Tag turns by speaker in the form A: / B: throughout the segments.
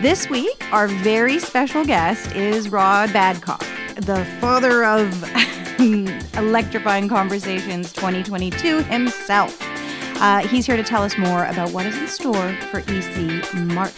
A: This week, our very special guest is Rod Badcock, the father of Electrifying Conversations 2022 himself. Uh, he's here to tell us more about what is in store for EC March.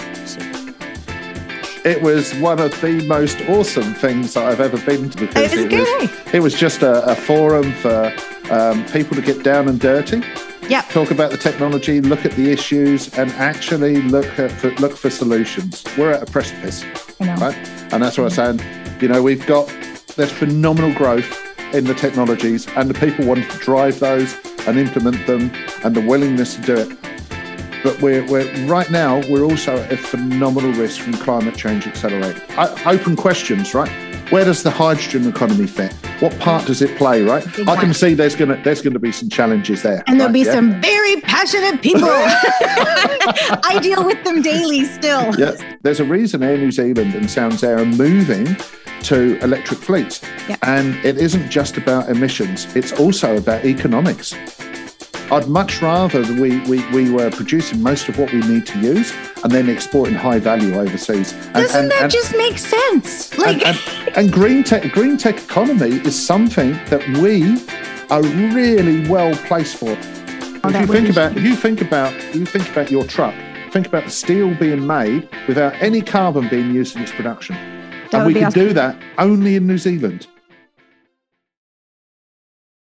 B: It was one of the most awesome things that I've ever been to because
A: It was
B: it was, it was just a, a forum for um, people to get down and dirty
A: Yep.
B: talk about the technology, look at the issues, and actually look at for, look for solutions. We're at a precipice, right? And that's what I'm saying. You know, we've got there's phenomenal growth in the technologies, and the people want to drive those and implement them, and the willingness to do it. But we're, we're right now we're also at a phenomenal risk from climate change accelerating. I, open questions, right? Where does the hydrogen economy fit? What part does it play, right?
A: Big
B: I can see there's gonna there's gonna be some challenges there.
A: And there'll
B: right?
A: be
B: Yeah?
A: some very passionate people. I deal with them daily still.
B: Yeah, there's a reason Air New Zealand and Sounds Air are moving to electric fleets.
A: Yeah.
B: And it isn't just about emissions, it's also about economics. I'd much rather that we, we, we were producing most of what we need to use and then exporting high value overseas. And,
A: Doesn't
B: and-
A: that
B: and-
A: just make sense? Like,
B: and, green tech green tech economy is something that we are really well placed for. Oh,
A: if
B: you think
A: be-
B: about you think about you think about your truck, think about the steel being made without any carbon being used in its production.
A: That
B: and we can
A: awesome.
B: do that only in New Zealand.